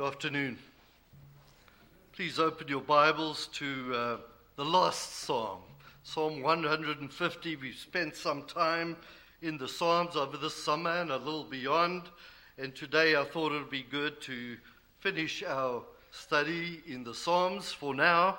Good afternoon. Please open your Bibles to uh, the last psalm, Psalm 150. We've spent some time in the Psalms over this summer and a little beyond. And today I thought it would be good to finish our study in the Psalms for now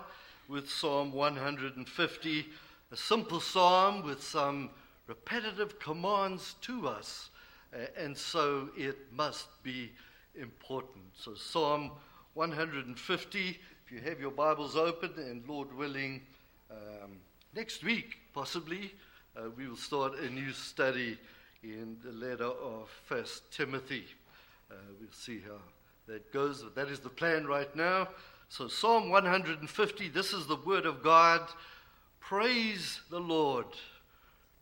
with Psalm 150, a simple psalm with some repetitive commands to us. Uh, and so it must be important. So, Psalm 150, if you have your Bibles open, and Lord willing, um, next week possibly, uh, we will start a new study in the letter of First Timothy. Uh, we'll see how that goes. But that is the plan right now. So, Psalm 150, this is the word of God. Praise the Lord.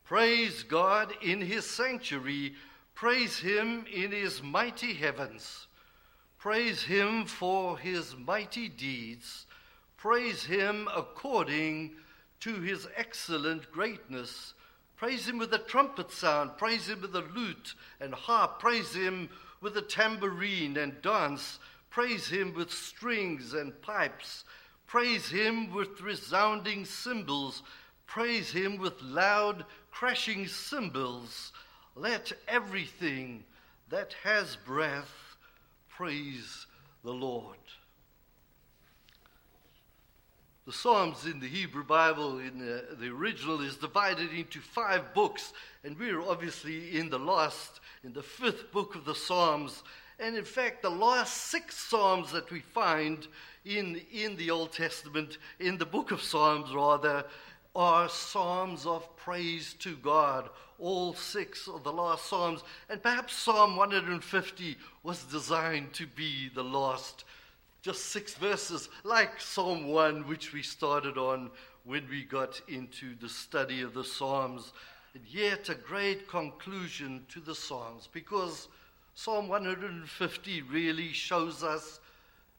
Praise God in his sanctuary. Praise him in his mighty heavens. Praise him for his mighty deeds. Praise him according to his excellent greatness. Praise him with the trumpet sound. Praise him with the lute and harp. Praise him with the tambourine and dance. Praise him with strings and pipes. Praise him with resounding cymbals. Praise him with loud crashing cymbals. Let everything that has breath praise the Lord. The Psalms in the Hebrew Bible, in the, the, original, is divided into five books, and we're obviously in the last, in the fifth book of the Psalms. And in fact, the last six Psalms that we find in, in the Old Testament, in the book of Psalms rather, are Psalms of praise to God all six of the last Psalms. And perhaps Psalm 150 was designed to be the last, just six verses, like Psalm 1, which we started on when we got into the study of the Psalms. And yet, a great conclusion to the Psalms, because Psalm 150 really shows us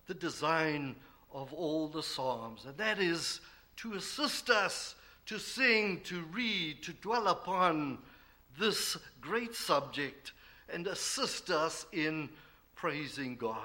the design of all the Psalms, and that is to assist us to sing, to read, to dwell upon this great subject and assist us in praising God.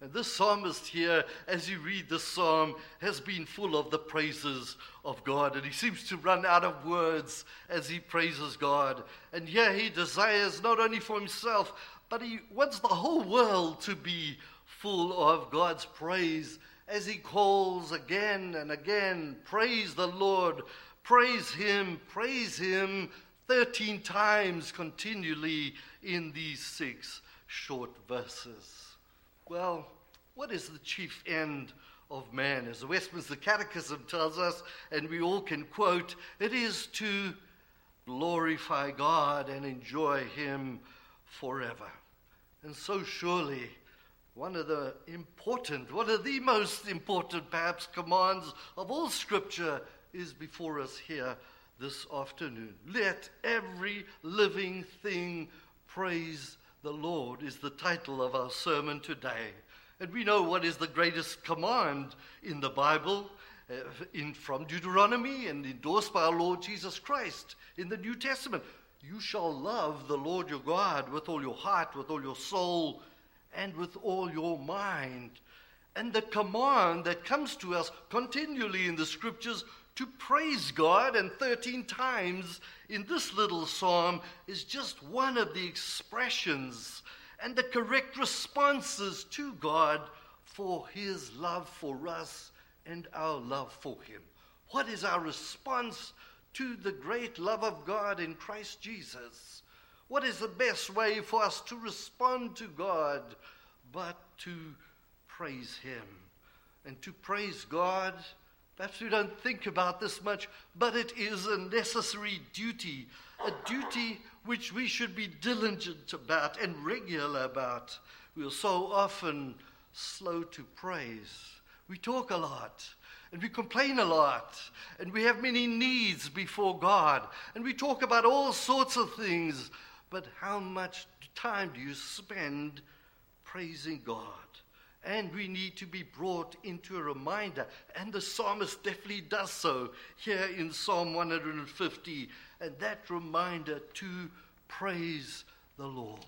And this psalmist here, as you read the psalm, has been full of the praises of God. And he seems to run out of words as he praises God. And here he desires not only for himself, but he wants the whole world to be full of God's praise as he calls again and again, Praise the Lord, praise him, praise him, 13 times continually in these six short verses. Well, what is the chief end of man? As the Westminster Catechism tells us, and we all can quote, it is to glorify God and enjoy Him forever. And so, surely, one of the important, one of the most important, perhaps, commands of all Scripture is before us here this afternoon. Let every living thing praise the Lord, is the title of our sermon today. And we know what is the greatest command in the Bible, uh, in, from Deuteronomy and endorsed by our Lord Jesus Christ in the New Testament. You shall love the Lord your God with all your heart, with all your soul, and with all your mind. And the command that comes to us continually in the scriptures to praise God, and 13 times in this little psalm is just one of the expressions and the correct responses to God for his love for us and our love for him. What is our response to the great love of God in Christ Jesus? What is the best way for us to respond to God but to praise him? And to praise God Perhaps we don't think about this much, but it is a necessary duty, a duty which we should be diligent about and regular about. We are so often slow to praise. We talk a lot and we complain a lot and we have many needs before God and we talk about all sorts of things, but how much time do you spend praising God? And we need to be brought into a reminder. And the psalmist definitely does so here in Psalm 150. And that reminder to praise the Lord.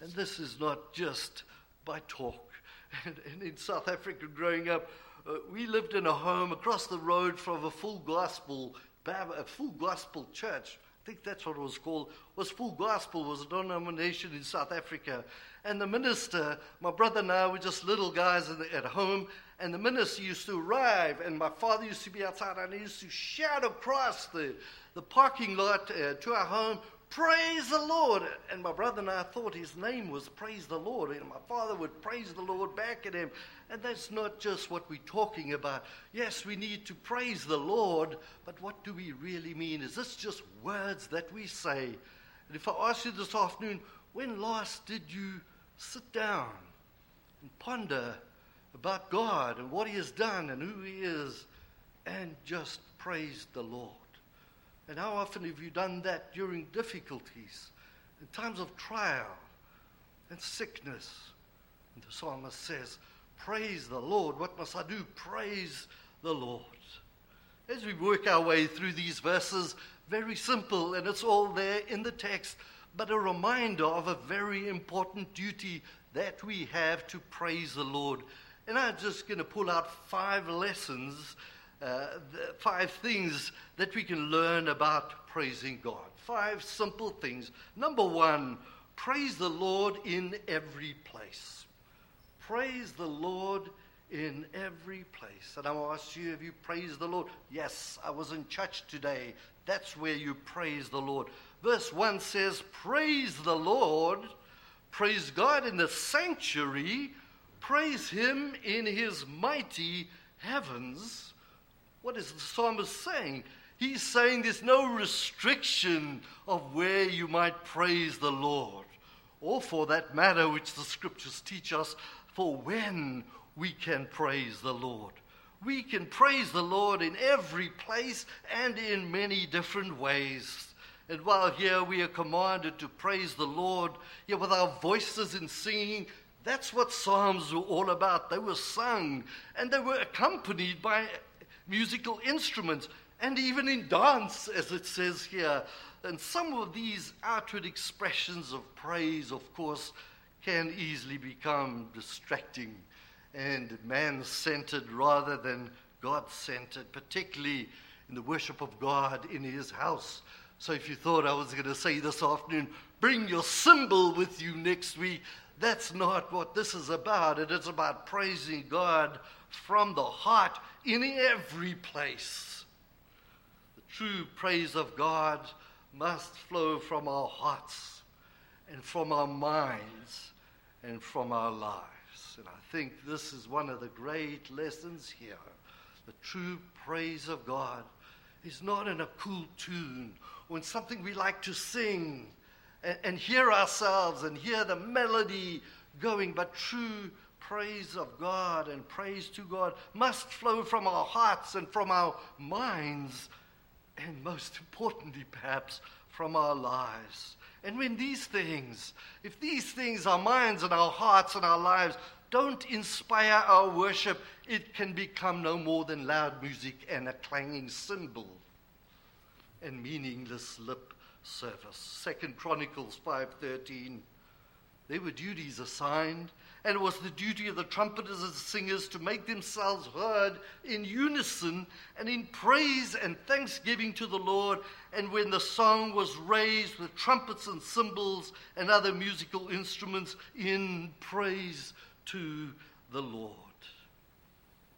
And this is not just by talk, And, and in South Africa, growing up, uh, we lived in a home across the road from a full gospel, a full gospel church. Think that's what it was called. Was full gospel was a denomination in South Africa, and the minister, my brother and I were just little guys the, at home, and the minister used to arrive, and my father used to be outside, and he used to shout across the, the parking lot uh, to our home, Praise the Lord. And my brother and I thought his name was Praise the Lord. And my father would praise the Lord back at him. And that's not just what we're talking about. Yes, we need to praise the Lord, but what do we really mean? Is this just words that we say? And if I ask you this afternoon, when last did you sit down and ponder about God and what He has done and who He is and just praise the Lord? And how often have you done that during difficulties, in times of trial and sickness? And the psalmist says, Praise the Lord. What must I do? Praise the Lord. As we work our way through these verses, very simple, and it's all there in the text, but a reminder of a very important duty that we have to praise the Lord. And I'm just going to pull out five lessons Uh, five things that we can learn about praising God. Five simple things. Number one, praise the Lord in every place. Praise the Lord in every place. And I'll ask you, have you praised the Lord? Yes, I was in church today. That's where you praise the Lord. Verse 1 says, Praise the Lord, praise God in the sanctuary, praise Him in His mighty heavens. What is the psalmist saying? He's saying there's no restriction of where you might praise the Lord, or for that matter, which the scriptures teach us, for when we can praise the Lord. We can praise the Lord in every place and in many different ways. And while here we are commanded to praise the Lord, yet with our voices in singing, that's what Psalms were all about. They were sung and they were accompanied by musical instruments, and even in dance, as it says here. And some of these outward expressions of praise, of course, can easily become distracting and man centered rather than God centered, particularly in the worship of God in his house. So if you thought I was going to say this afternoon, bring your cymbal with you next week, that's not what this is about. It is about praising God from the heart in every place. The true praise of God must flow from our hearts and from our minds and from our lives. And I think this is one of the great lessons here. The true praise of God is not in a cool tune or in something we like to sing and, and hear ourselves and hear the melody going, but true praise of God and praise to God must flow from our hearts and from our minds, and most importantly, perhaps, from our lives. And when these things, if these things, our minds and our hearts and our lives, don't inspire our worship, it can become no more than loud music and a clanging cymbal and meaningless lip service. Second Chronicles 5:13 there were duties assigned, and it was the duty of the trumpeters and singers to make themselves heard in unison and in praise and thanksgiving to the Lord. And when the song was raised with trumpets and cymbals and other musical instruments in praise to the Lord.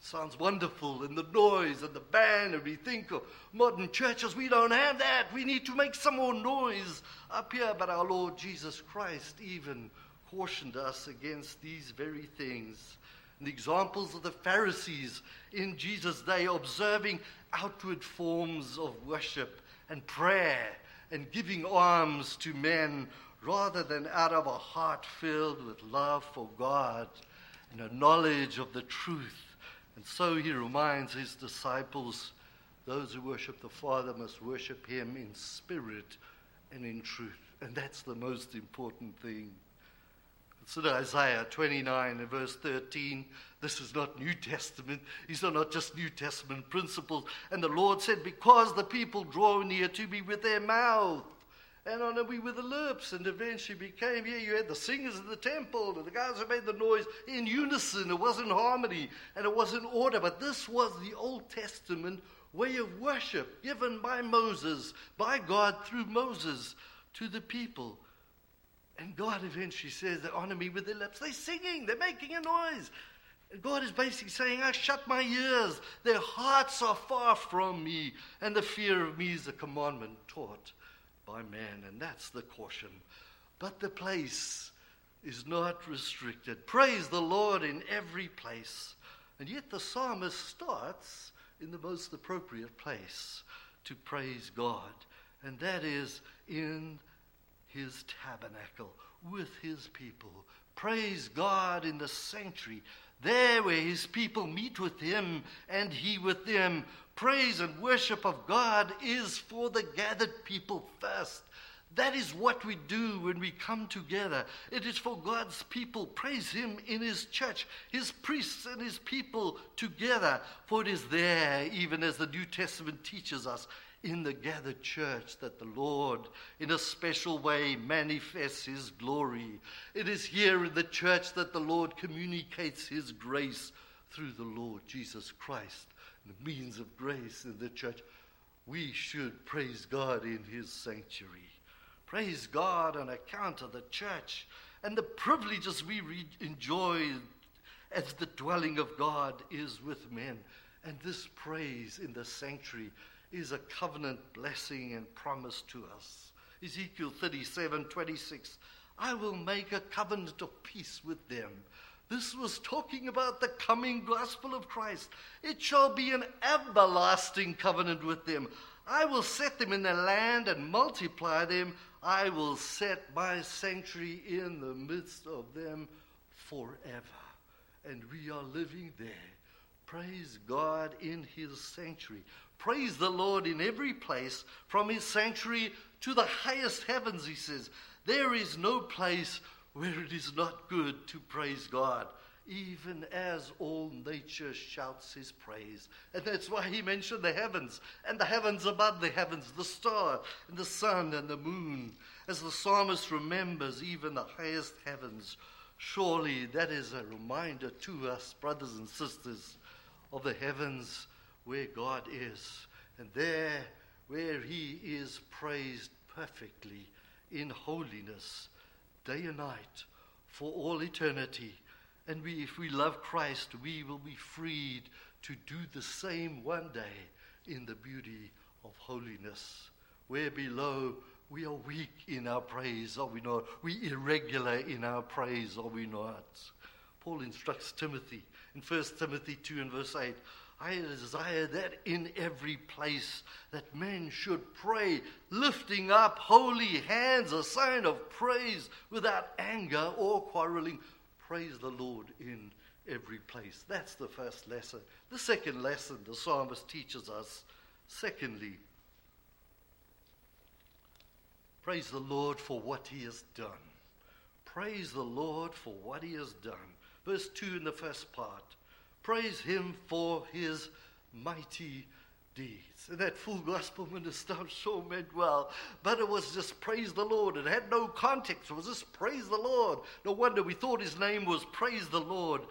Sounds wonderful, and the noise and the band, and we think of modern churches, we don't have that. We need to make some more noise up here. But our Lord Jesus Christ even cautioned us against these very things. And the examples of the Pharisees in Jesus' day observing outward forms of worship and prayer and giving alms to men rather than out of a heart filled with love for God and a knowledge of the truth and so he reminds his disciples those who worship the Father must worship him in spirit and in truth. And that's the most important thing. Consider Isaiah 29 and verse 13. This is not New Testament. These are not just New Testament principles. And the Lord said, Because the people draw near to me with their mouth and honor me with the lips. And eventually became, yeah, you had the singers in the temple, and the guys who made the noise in unison. It wasn't harmony, and it wasn't order. But this was the Old Testament way of worship given by Moses, by God through Moses to the people. And God eventually says, They honor me with their lips. They're singing, they're making a noise. And God is basically saying, I shut my ears. Their hearts are far from me, and the fear of me is a commandment taught by man. And that's the caution. But the place is not restricted. Praise the Lord in every place. And yet the psalmist starts in the most appropriate place to praise God, and that is in his tabernacle with his people. Praise God in the sanctuary, there where his people meet with him and he with them. Praise and worship of God is for the gathered people first. That is what we do when we come together. It is for God's people. Praise Him in His church, His priests and His people together. For it is there, even as the New Testament teaches us, in the gathered church that the Lord, in a special way, manifests His glory. It is here in the church that the Lord communicates His grace through the Lord Jesus Christ, the means of grace in the church. We should praise God in His sanctuary. Praise God on account of the church and the privileges we re- enjoy as the dwelling of God is with men. And this praise in the sanctuary is a covenant blessing and promise to us. Ezekiel 37 26. I will make a covenant of peace with them. This was talking about the coming gospel of Christ. It shall be an everlasting covenant with them. I will set them in their land and multiply them. I will set my sanctuary in the midst of them forever. And we are living there. Praise God in his sanctuary. Praise the Lord in every place, from his sanctuary to the highest heavens, he says. There is no place where it is not good to praise God, even as all nature shouts his praise. And that's why he mentioned the heavens, and the heavens above the heavens, the star, and the sun, and the moon. As the psalmist remembers, even the highest heavens. Surely that is a reminder to us, brothers and sisters, of the heavens where God is, and there where He is praised perfectly in holiness, day and night, for all eternity. And we, if we love Christ, we will be freed to do the same one day in the beauty of holiness. Where below we are weak in our praise, are we not? We irregular in our praise, are we not? Paul instructs Timothy in 1 Timothy 2 and verse 8 I desire that in every place that men should pray, lifting up holy hands, a sign of praise without anger or quarreling. Praise the Lord in every place. That's the first lesson. The second lesson the psalmist teaches us, secondly, praise the Lord for what he has done. Praise the Lord for what he has done. Verse 2 in the first part. Praise him for his mighty deeds. And that full gospel minister, I'm sure, meant well. But it was just praise the Lord. It had no context. It was just praise the Lord. No wonder we thought his name was Praise the Lord.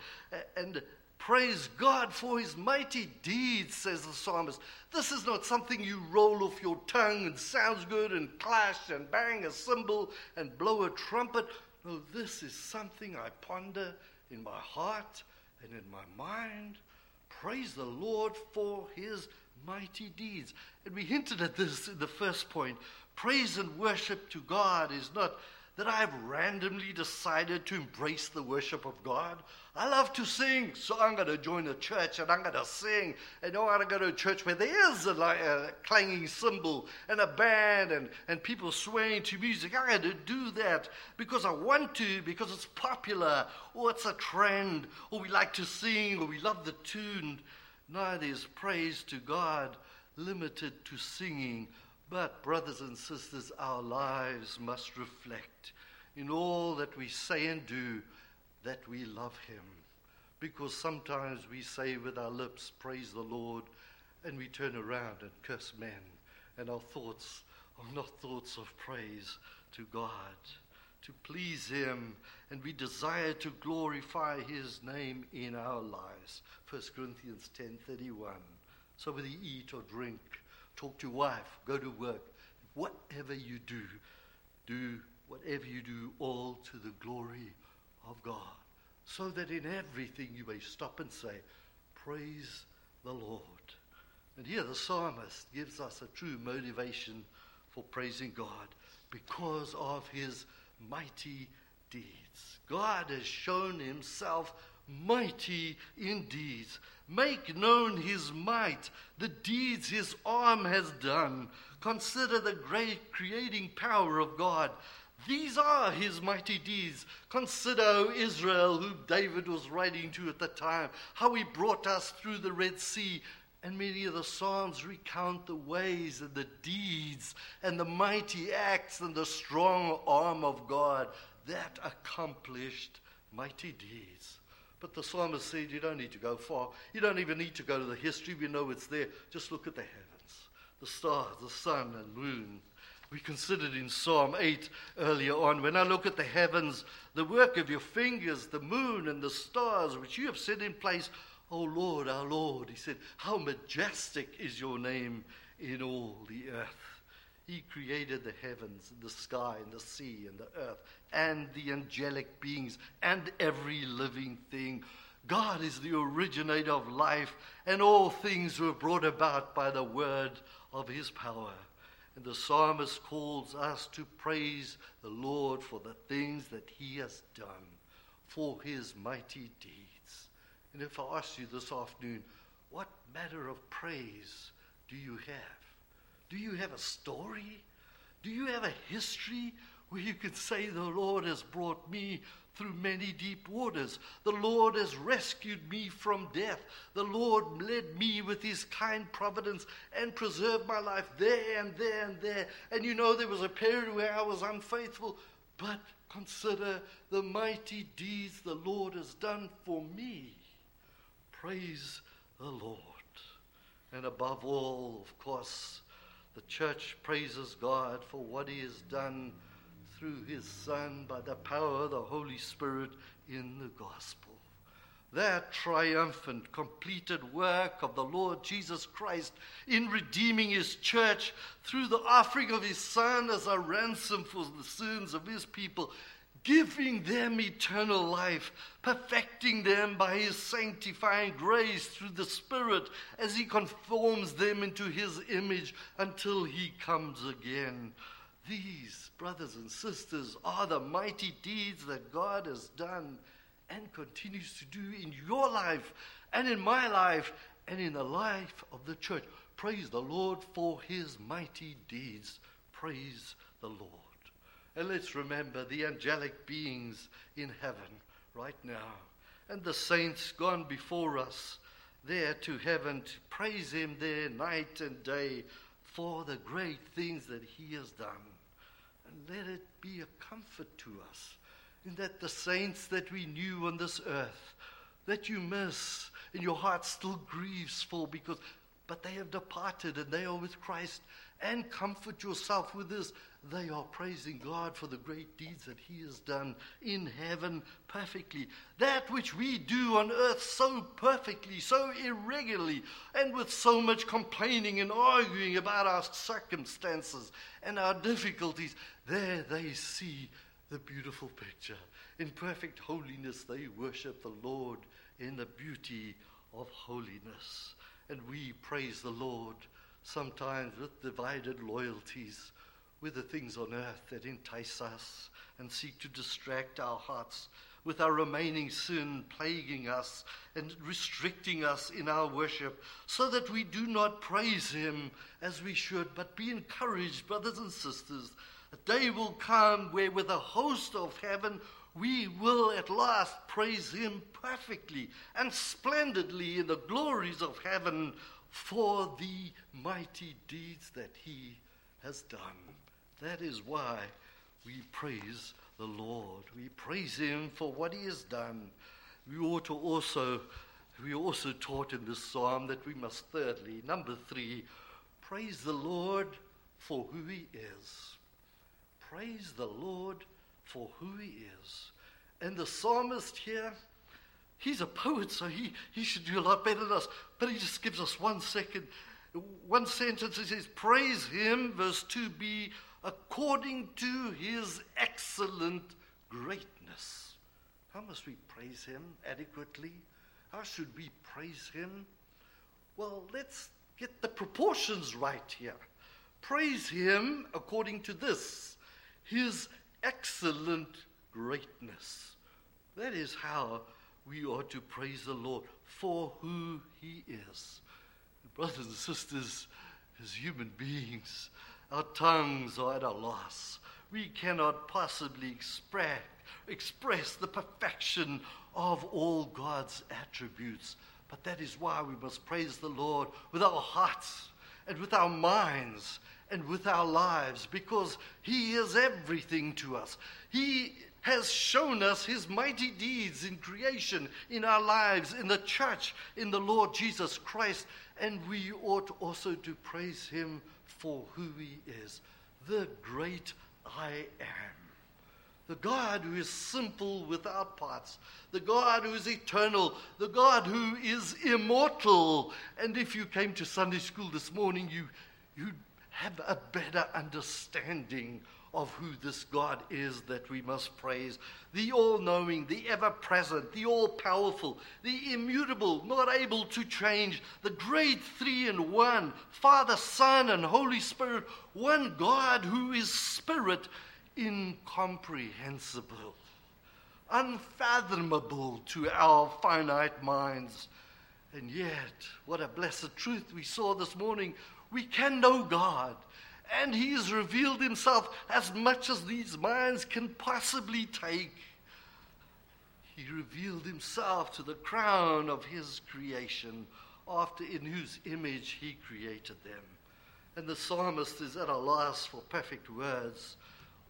And praise God for his mighty deeds, says the psalmist. This is not something you roll off your tongue and sounds good and clash and bang a cymbal and blow a trumpet. No, this is something I ponder in my heart and in my mind. Praise the Lord for his mighty deeds. And we hinted at this in the first point. Praise and worship to God is not that I have randomly decided to embrace the worship of God. I love to sing, so I'm going to join a church and I'm going to sing. And I want to go to a church where there is a, a clanging cymbal and a band and, and people swaying to music. I'm going to do that because I want to, because it's popular, or it's a trend, or we like to sing, or we love the tune. Neither is praise to God limited to singing but, brothers and sisters, our lives must reflect in all that we say and do that we love Him. Because sometimes we say with our lips, Praise the Lord, and we turn around and curse men, and our thoughts are not thoughts of praise to God, to please Him, and we desire to glorify His name in our lives. 1 Corinthians 10:31. So whether you eat or drink, talk to your wife, go to work, whatever you do, do whatever you do all to the glory of God, so that in everything you may stop and say, Praise the Lord. And here the psalmist gives us a true motivation for praising God because of his mighty deeds. God has shown himself mighty in deeds. Make known his might, the deeds his arm has done. Consider the great creating power of God. These are his mighty deeds. Consider, O Israel, who David was writing to at the time, how he brought us through the Red Sea. And many of the Psalms recount the ways and the deeds and the mighty acts and the strong arm of God that accomplished mighty deeds. But the psalmist said, You don't need to go far. You don't even need to go to the history. We know it's there. Just look at the heavens, the stars, the sun and moon. We considered in Psalm 8 earlier on. When I look at the heavens, the work of your fingers, the moon and the stars which you have set in place, O Lord, our Lord, he said, How majestic is your name in all the earth. He created the heavens and the sky and the sea and the earth and the angelic beings and every living thing. God is the originator of life, and all things were brought about by the word of his power. And the psalmist calls us to praise the Lord for the things that he has done, for his mighty deeds. And if I ask you this afternoon, what matter of praise do you have? Do you have a story? Do you have a history where you could say, The Lord has brought me through many deep waters. The Lord has rescued me from death. The Lord led me with his kind providence and preserved my life there and there and there. And you know, there was a period where I was unfaithful, but consider the mighty deeds the Lord has done for me. Praise the Lord. And above all, of course, the church praises God for what he has done through his Son by the power of the Holy Spirit in the gospel. That triumphant, completed work of the Lord Jesus Christ in redeeming his church through the offering of his Son as a ransom for the sins of his people, giving them eternal life, perfecting them by his sanctifying grace through the Spirit as he conforms them into his image until he comes again. These, brothers and sisters, are the mighty deeds that God has done and continues to do in your life and in my life and in the life of the church. Praise the Lord for his mighty deeds. Praise the Lord. And let's remember the angelic beings in heaven right now and the saints gone before us there to heaven to praise him there night and day for the great things that he has done. And let it be a comfort to us in that the saints that we knew on this earth, that you miss and your heart still grieves for because but they have departed and they are with Christ and comfort yourself with this they are praising God for the great deeds that He has done in heaven perfectly. That which we do on earth so perfectly, so irregularly, and with so much complaining and arguing about our circumstances and our difficulties, there they see the beautiful picture. In perfect holiness, they worship the Lord in the beauty of holiness. And we praise the Lord sometimes with divided loyalties with the things on earth that entice us and seek to distract our hearts, with our remaining sin plaguing us and restricting us in our worship, so that we do not praise Him as we should, but be encouraged, brothers and sisters. A day will come where, with a host of heaven, we will at last praise Him perfectly and splendidly in the glories of heaven for the mighty deeds that He has done. That is why we praise the Lord. We praise Him for what He has done. We ought to also, we also taught in this psalm that we must thirdly, number three, praise the Lord for who he is. Praise the Lord for who he is. And the psalmist here, he's a poet, so he, he should do a lot better than us. But he just gives us one second, one sentence. He says, Praise him, verse 2b, according to his excellent greatness. How must we praise him adequately? How should we praise him? Well, let's get the proportions right here. Praise him according to this his excellent greatness. That is how we ought to praise the Lord for who he is. Brothers and sisters, as human beings, our tongues are at a loss. We cannot possibly express, express the perfection of all God's attributes. But that is why we must praise the Lord with our hearts and with our minds and with our lives because He is everything to us. He has shown us His mighty deeds in creation, in our lives, in the church, in the Lord Jesus Christ, and we ought also to praise Him for who He is the great I am. The God who is simple without parts, the God who is eternal, the God who is immortal. And if you came to Sunday school this morning, you, you have a better understanding of who this God is that we must praise. The all knowing, the ever present, the all powerful, the immutable, not able to change, the great three in one Father, Son, and Holy Spirit, one God who is Spirit, incomprehensible, unfathomable to our finite minds. And yet, what a blessed truth we saw this morning we can know God. And He has revealed Himself as much as these minds can possibly take. He revealed Himself to the crown of His creation, after in whose image He created them. And the psalmist is at a loss for perfect words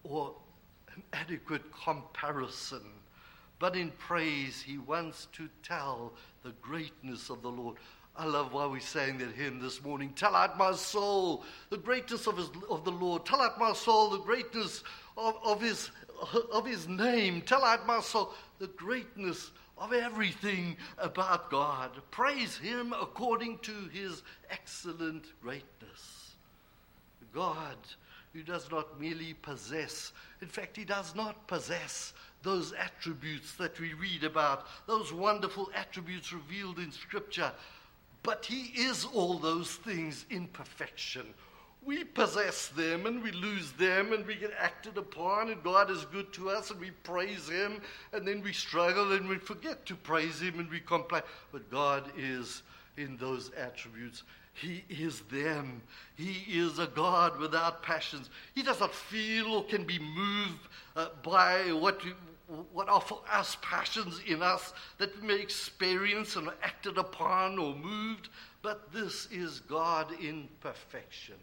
or an adequate comparison. But in praise, he wants to tell the greatness of the Lord. I love why we sang that hymn this morning. Tell out my soul the greatness of, his, of the Lord. Tell out my soul the greatness of, of, his, of his name. Tell out my soul the greatness of everything about God. Praise him according to his excellent greatness. God who does not merely possess, in fact, he does not possess those attributes that we read about, those wonderful attributes revealed in Scripture but He is all those things in perfection. We possess them and we lose them and we get acted upon, and God is good to us and we praise Him, and then we struggle and we forget to praise Him and we complain. But God is in those attributes. He is them. He is a God without passions. He does not feel or can be moved uh, by what, what are for us passions in us that we may experience and acted upon or moved, but this is God in perfection.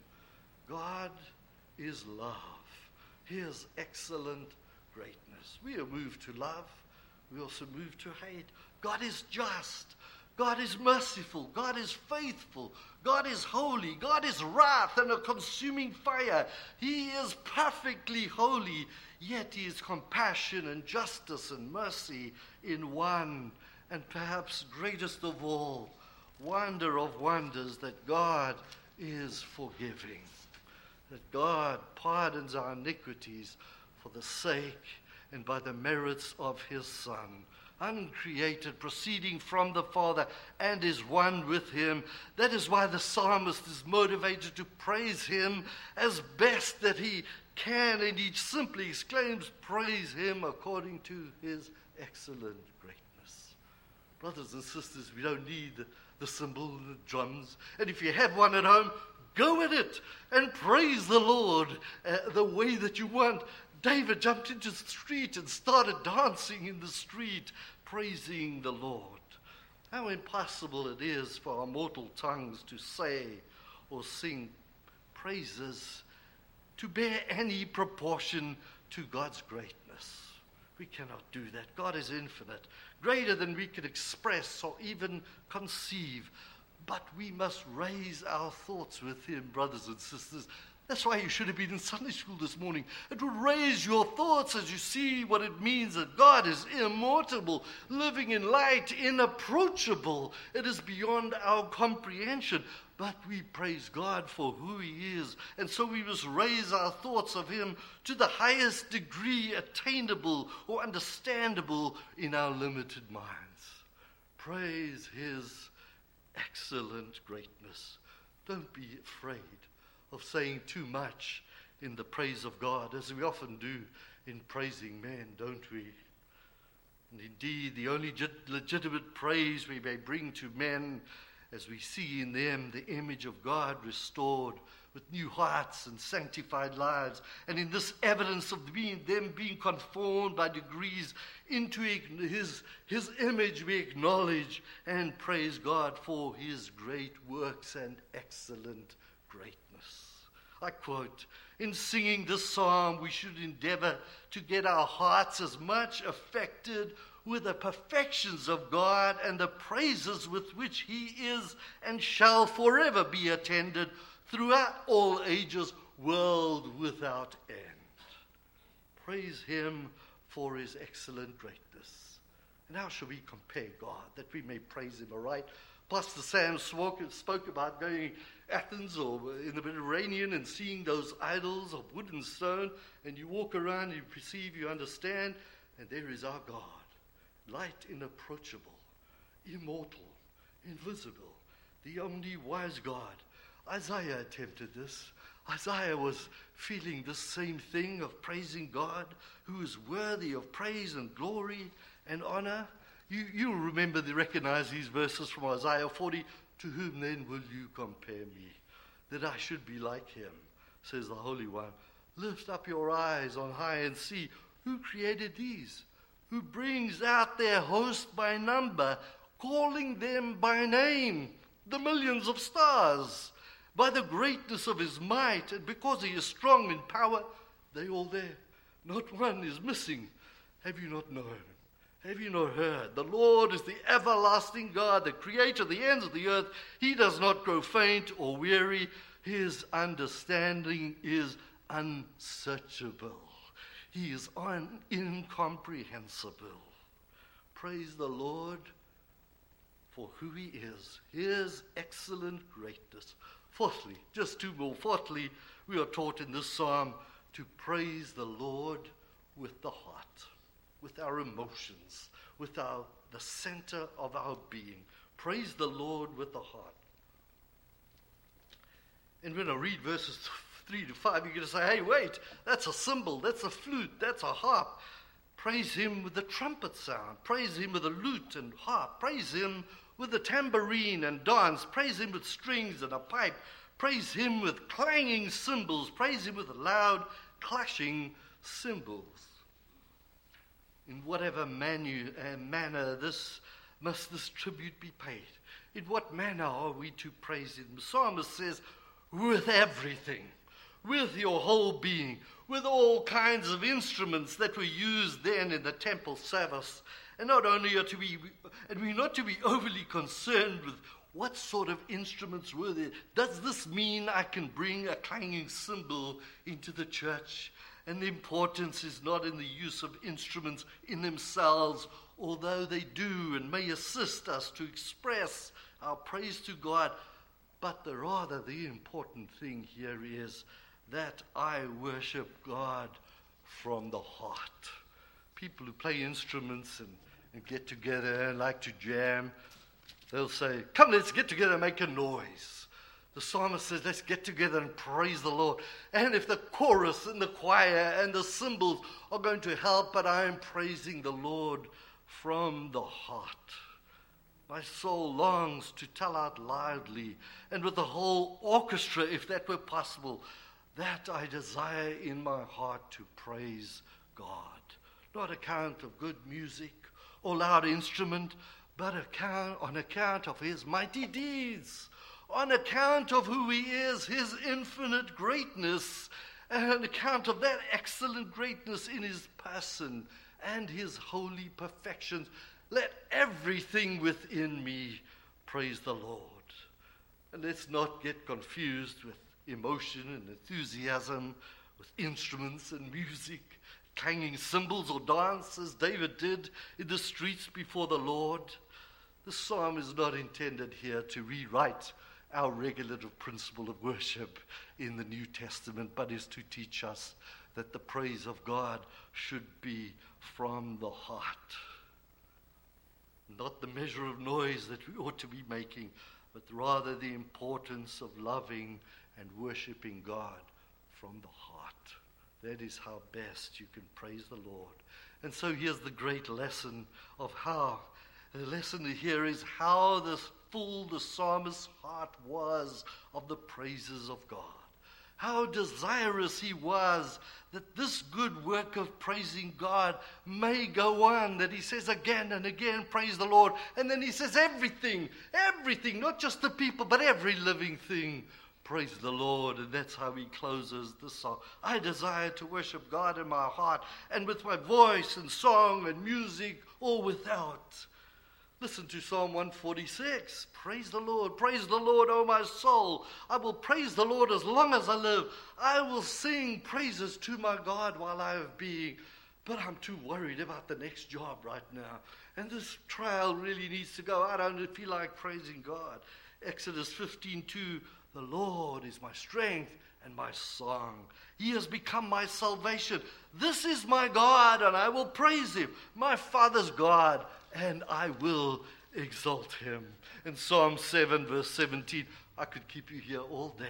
God is love, His excellent greatness. We are moved to love, we also move to hate. God is just. God is merciful. God is faithful. God is holy. God is wrath and a consuming fire. He is perfectly holy, yet He is compassion and justice and mercy in one, and perhaps greatest of all, wonder of wonders that God is forgiving, that God pardons our iniquities for the sake and by the merits of His Son uncreated, proceeding from the Father, and is one with Him. That is why the psalmist is motivated to praise Him as best that he can, and he simply exclaims, Praise Him according to His excellent greatness. Brothers and sisters, we don't need the, the cymbal and the drums. And if you have one at home, go at it and praise the Lord uh, the way that you want. David jumped into the street and started dancing in the street, praising the Lord. How impossible it is for our mortal tongues to say or sing praises to bear any proportion to God's greatness. We cannot do that. God is infinite, greater than we can express or even conceive. But we must raise our thoughts with Him, brothers and sisters. That's why you should have been in Sunday school this morning. It would raise your thoughts as you see what it means that God is immortal, living in light, inapproachable. It is beyond our comprehension. But we praise God for who He is. And so we must raise our thoughts of Him to the highest degree attainable or understandable in our limited minds. Praise His excellent greatness. Don't be afraid of saying too much in the praise of God, as we often do in praising men, don't we? And indeed, the only legitimate praise we may bring to men as we see in them the image of God restored with new hearts and sanctified lives. And in this evidence of being, them being conformed by degrees into his, his image, we acknowledge and praise God for his great works and excellent greatness. I quote, in singing this psalm, we should endeavor to get our hearts as much affected with the perfections of God and the praises with which He is and shall forever be attended throughout all ages, world without end. Praise Him for His excellent greatness. And how shall we compare God that we may praise Him aright? Pastor Sam spoke, spoke about going Athens or in the Mediterranean and seeing those idols of wood and stone, and you walk around, you perceive, you understand, and there is our God, light inapproachable, immortal, invisible, the only wise God. Isaiah attempted this. Isaiah was feeling the same thing of praising God, who is worthy of praise and glory and honor. You, you remember, the, recognize these verses from Isaiah 40. To whom then will you compare me, that I should be like him, says the Holy One. Lift up your eyes on high and see who created these, who brings out their host by number, calling them by name, the millions of stars. By the greatness of his might, and because he is strong in power, they all there. Not one is missing. Have you not known? Have you not heard? The Lord is the everlasting God, the creator of the ends of the earth. He does not grow faint or weary. His understanding is unsearchable. He is un- incomprehensible. Praise the Lord for who he is, his excellent greatness. Fourthly, just two more. Fourthly, we are taught in this psalm to praise the Lord with the heart with our emotions, with our, the center of our being. Praise the Lord with the heart. And when I read verses 3 to 5, you're going to say, hey, wait, that's a cymbal, that's a flute, that's a harp. Praise him with the trumpet sound. Praise him with a lute and harp. Praise him with the tambourine and dance. Praise him with strings and a pipe. Praise him with clanging cymbals. Praise him with loud clashing cymbals in whatever manu, uh, manner this must this tribute be paid. In what manner are we to praise him? The psalmist says, with everything, with your whole being, with all kinds of instruments that were used then in the temple service. And not only are to be, and we're not to be overly concerned with what sort of instruments were there. Does this mean I can bring a clanging cymbal into the church? And the importance is not in the use of instruments in themselves, although they do and may assist us to express our praise to God. But the rather the important thing here is that I worship God from the heart. People who play instruments and, and get together and like to jam, they'll say, Come, let's get together and make a noise. The psalmist says, Let's get together and praise the Lord. And if the chorus and the choir and the cymbals are going to help, but I am praising the Lord from the heart. My soul longs to tell out loudly and with the whole orchestra, if that were possible, that I desire in my heart to praise God. Not account of good music or loud instrument, but account, on account of his mighty deeds on account of who he is, his infinite greatness, and on account of that excellent greatness in his person and his holy perfections. Let everything within me praise the Lord. And let's not get confused with emotion and enthusiasm, with instruments and music, clanging cymbals or dance as David did in the streets before the Lord. The psalm is not intended here to rewrite our regulative principle of worship in the New Testament, but is to teach us that the praise of God should be from the heart. Not the measure of noise that we ought to be making, but rather the importance of loving and worshiping God from the heart. That is how best you can praise the Lord. And so here's the great lesson of how. The lesson here is how the full the psalmist's heart was of the praises of God. How desirous he was that this good work of praising God may go on. That he says again and again, Praise the Lord. And then he says, Everything, everything, not just the people, but every living thing Praise the Lord. And that's how he closes the song. I desire to worship God in my heart and with my voice and song and music or without. Listen to Psalm 146. Praise the Lord. Praise the Lord, O my soul. I will praise the Lord as long as I live. I will sing praises to my God while I have being. But I'm too worried about the next job right now. And this trial really needs to go. I don't feel like praising God. Exodus 15 2 the Lord is my strength and my song. He has become my salvation. This is my God, and I will praise him, my Father's God, and I will exalt him. In Psalm 7, verse 17, I could keep you here all day.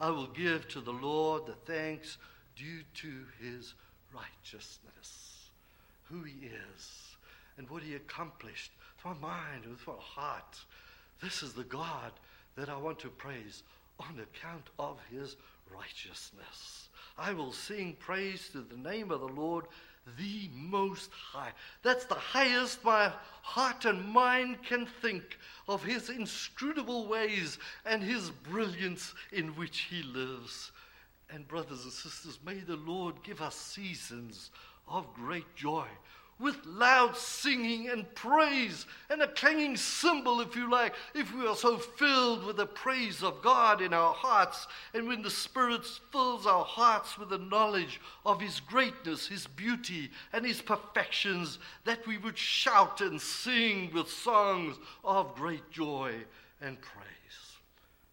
I will give to the Lord the thanks due to his righteousness, who he is, and what he accomplished with my mind, with my heart. This is the God that I want to praise on account of his righteousness. I will sing praise to the name of the Lord, the Most High. That's the highest my heart and mind can think of his inscrutable ways and his brilliance in which he lives. And, brothers and sisters, may the Lord give us seasons of great joy with loud singing and praise and a clanging cymbal, if you like, if we are so filled with the praise of God in our hearts, and when the Spirit fills our hearts with the knowledge of His greatness, His beauty, and His perfections, that we would shout and sing with songs of great joy and praise.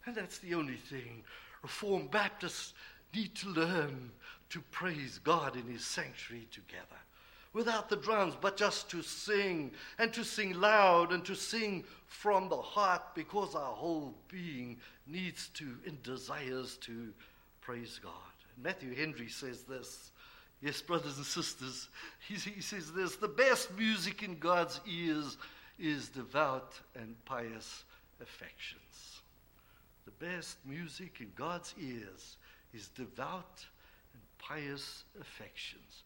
And that's the only thing Reformed Baptists need to learn to praise God in His sanctuary together without the drums, but just to sing and to sing loud and to sing from the heart because our whole being needs to and desires to praise God. Matthew Henry says this. Yes, brothers and sisters, he, he says this the best music in God's ears is devout and pious affections. The best music in God's ears is devout and pious affections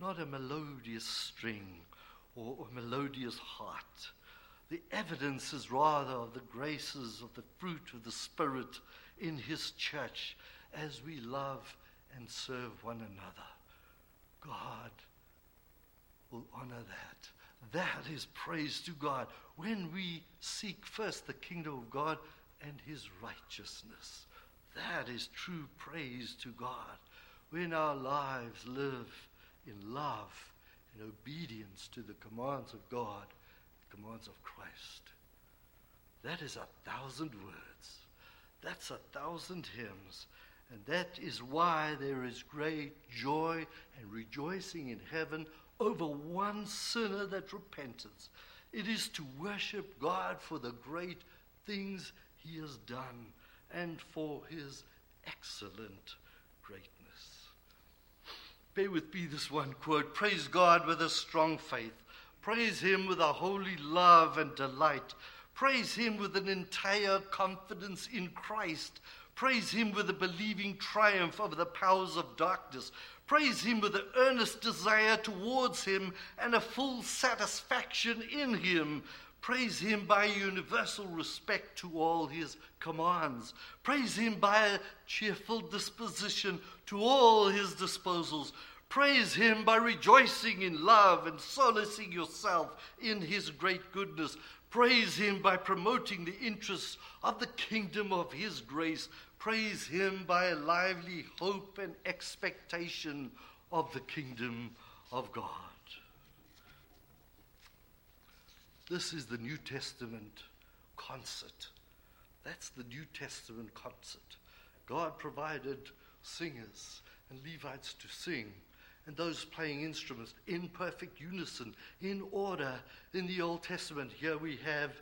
not a melodious string or a melodious heart. The evidence is rather of the graces of the fruit of the Spirit in His church as we love and serve one another. God will honor that. That is praise to God when we seek first the kingdom of God and His righteousness. That is true praise to God when our lives live in love, in obedience to the commands of God, the commands of Christ. That is a thousand words. That's a thousand hymns. And that is why there is great joy and rejoicing in heaven over one sinner that repenteth. It is to worship God for the great things he has done and for his excellent greatness. Bear with me this one quote Praise God with a strong faith. Praise Him with a holy love and delight. Praise Him with an entire confidence in Christ. Praise Him with a believing triumph over the powers of darkness. Praise Him with an earnest desire towards Him and a full satisfaction in Him. Praise him by universal respect to all his commands. Praise him by a cheerful disposition to all his disposals. Praise him by rejoicing in love and solacing yourself in his great goodness. Praise him by promoting the interests of the kingdom of his grace. Praise him by a lively hope and expectation of the kingdom of God. This is the New Testament concert. That's the New Testament concert. God provided singers and Levites to sing, and those playing instruments in perfect unison, in order in the Old Testament. Here we have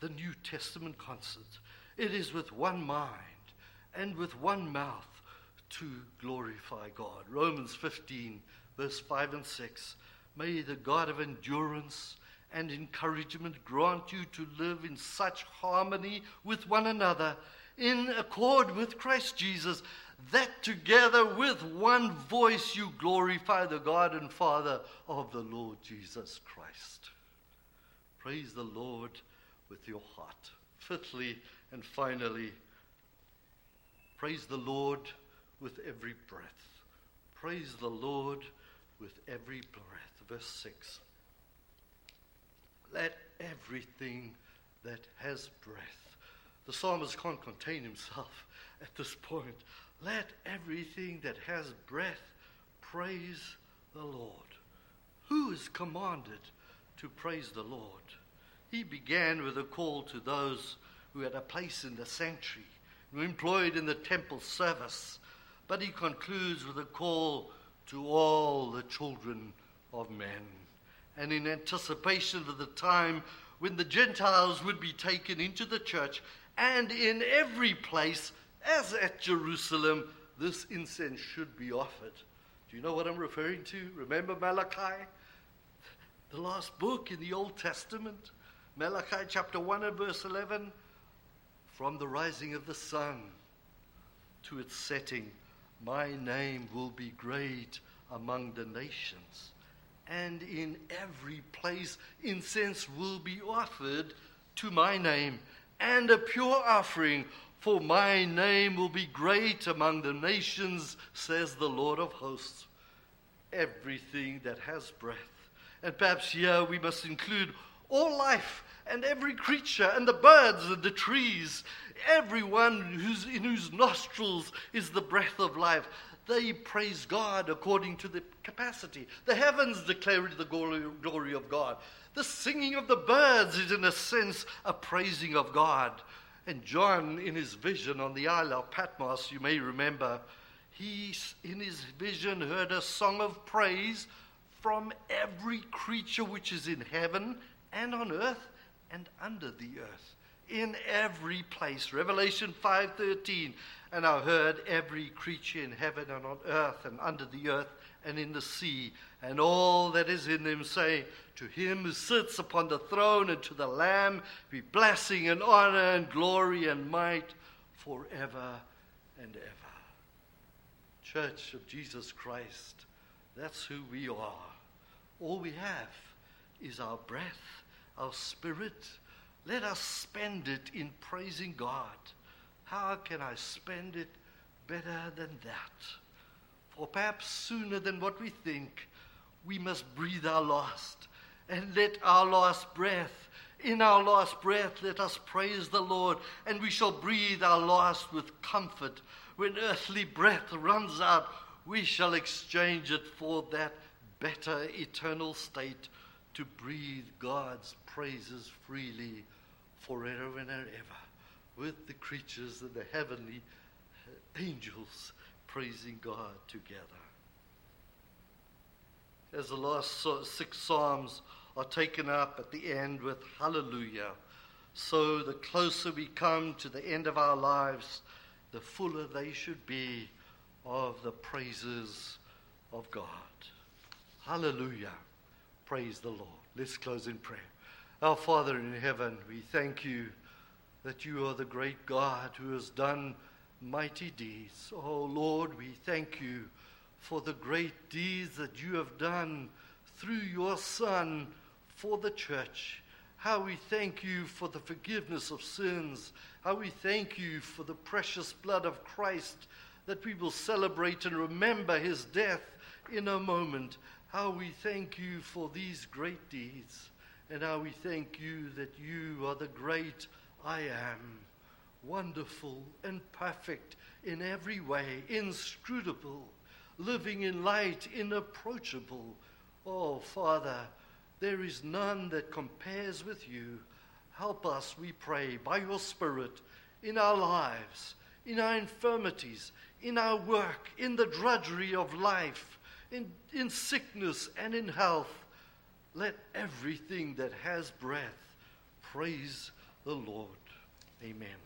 the New Testament concert. It is with one mind and with one mouth to glorify God. Romans 15, verse 5 and 6. May the God of endurance and encouragement grant you to live in such harmony with one another, in accord with Christ Jesus, that together with one voice you glorify the God and Father of the Lord Jesus Christ. Praise the Lord with your heart. Fifthly and finally, praise the Lord with every breath. Praise the Lord with every breath. Verse 6. Let everything that has breath. The psalmist can't contain himself at this point. Let everything that has breath praise the Lord. Who is commanded to praise the Lord? He began with a call to those who had a place in the sanctuary, who were employed in the temple service, but he concludes with a call to all the children of men and in anticipation of the time when the Gentiles would be taken into the church, and in every place, as at Jerusalem, this incense should be offered. Do you know what I'm referring to? Remember Malachi? The last book in the Old Testament, Malachi chapter 1 and verse 11. From the rising of the sun to its setting, my name will be great among the nations and in every place incense will be offered to my name, and a pure offering, for my name will be great among the nations, says the Lord of hosts. Everything that has breath. And perhaps here we must include all life and every creature and the birds and the trees, everyone who's, in whose nostrils is the breath of life they praise God according to the capacity. The heavens declare the glory, glory of God. The singing of the birds is, in a sense, a praising of God. And John, in his vision on the Isle of Patmos, you may remember, he, in his vision, heard a song of praise from every creature which is in heaven and on earth and under the earth in every place revelation 5:13 and I heard every creature in heaven and on earth and under the earth and in the sea, and all that is in them, say, To him who sits upon the throne and to the Lamb be blessing and honor and glory and might forever and ever. Church of Jesus Christ, that's who we are. All we have is our breath, our spirit. Let us spend it in praising God how can I spend it better than that? For perhaps sooner than what we think, we must breathe our last and let our last breath, in our last breath, let us praise the Lord, and we shall breathe our last with comfort. When earthly breath runs out, we shall exchange it for that better eternal state to breathe God's praises freely forever and ever with the creatures and the heavenly angels praising God together. As the last six Psalms are taken up at the end with hallelujah, so the closer we come to the end of our lives, the fuller they should be of the praises of God. Hallelujah. Praise the Lord. Let's close in prayer. Our Father in heaven, we thank you that you are the great God who has done mighty deeds. Oh Lord, we thank you for the great deeds that you have done through your Son for the church. How we thank you for the forgiveness of sins. How we thank you for the precious blood of Christ that we will celebrate and remember his death, in a moment how we thank you for these great deeds and how we thank you that you are the great I am, wonderful and perfect in every way, inscrutable, living in light, inapproachable. Oh, Father, there is none that compares with you. Help us, we pray, by your Spirit in our lives, in our infirmities, in our work, in the drudgery of life, in, in sickness and in health. Let everything that has breath praise the Lord. Amen.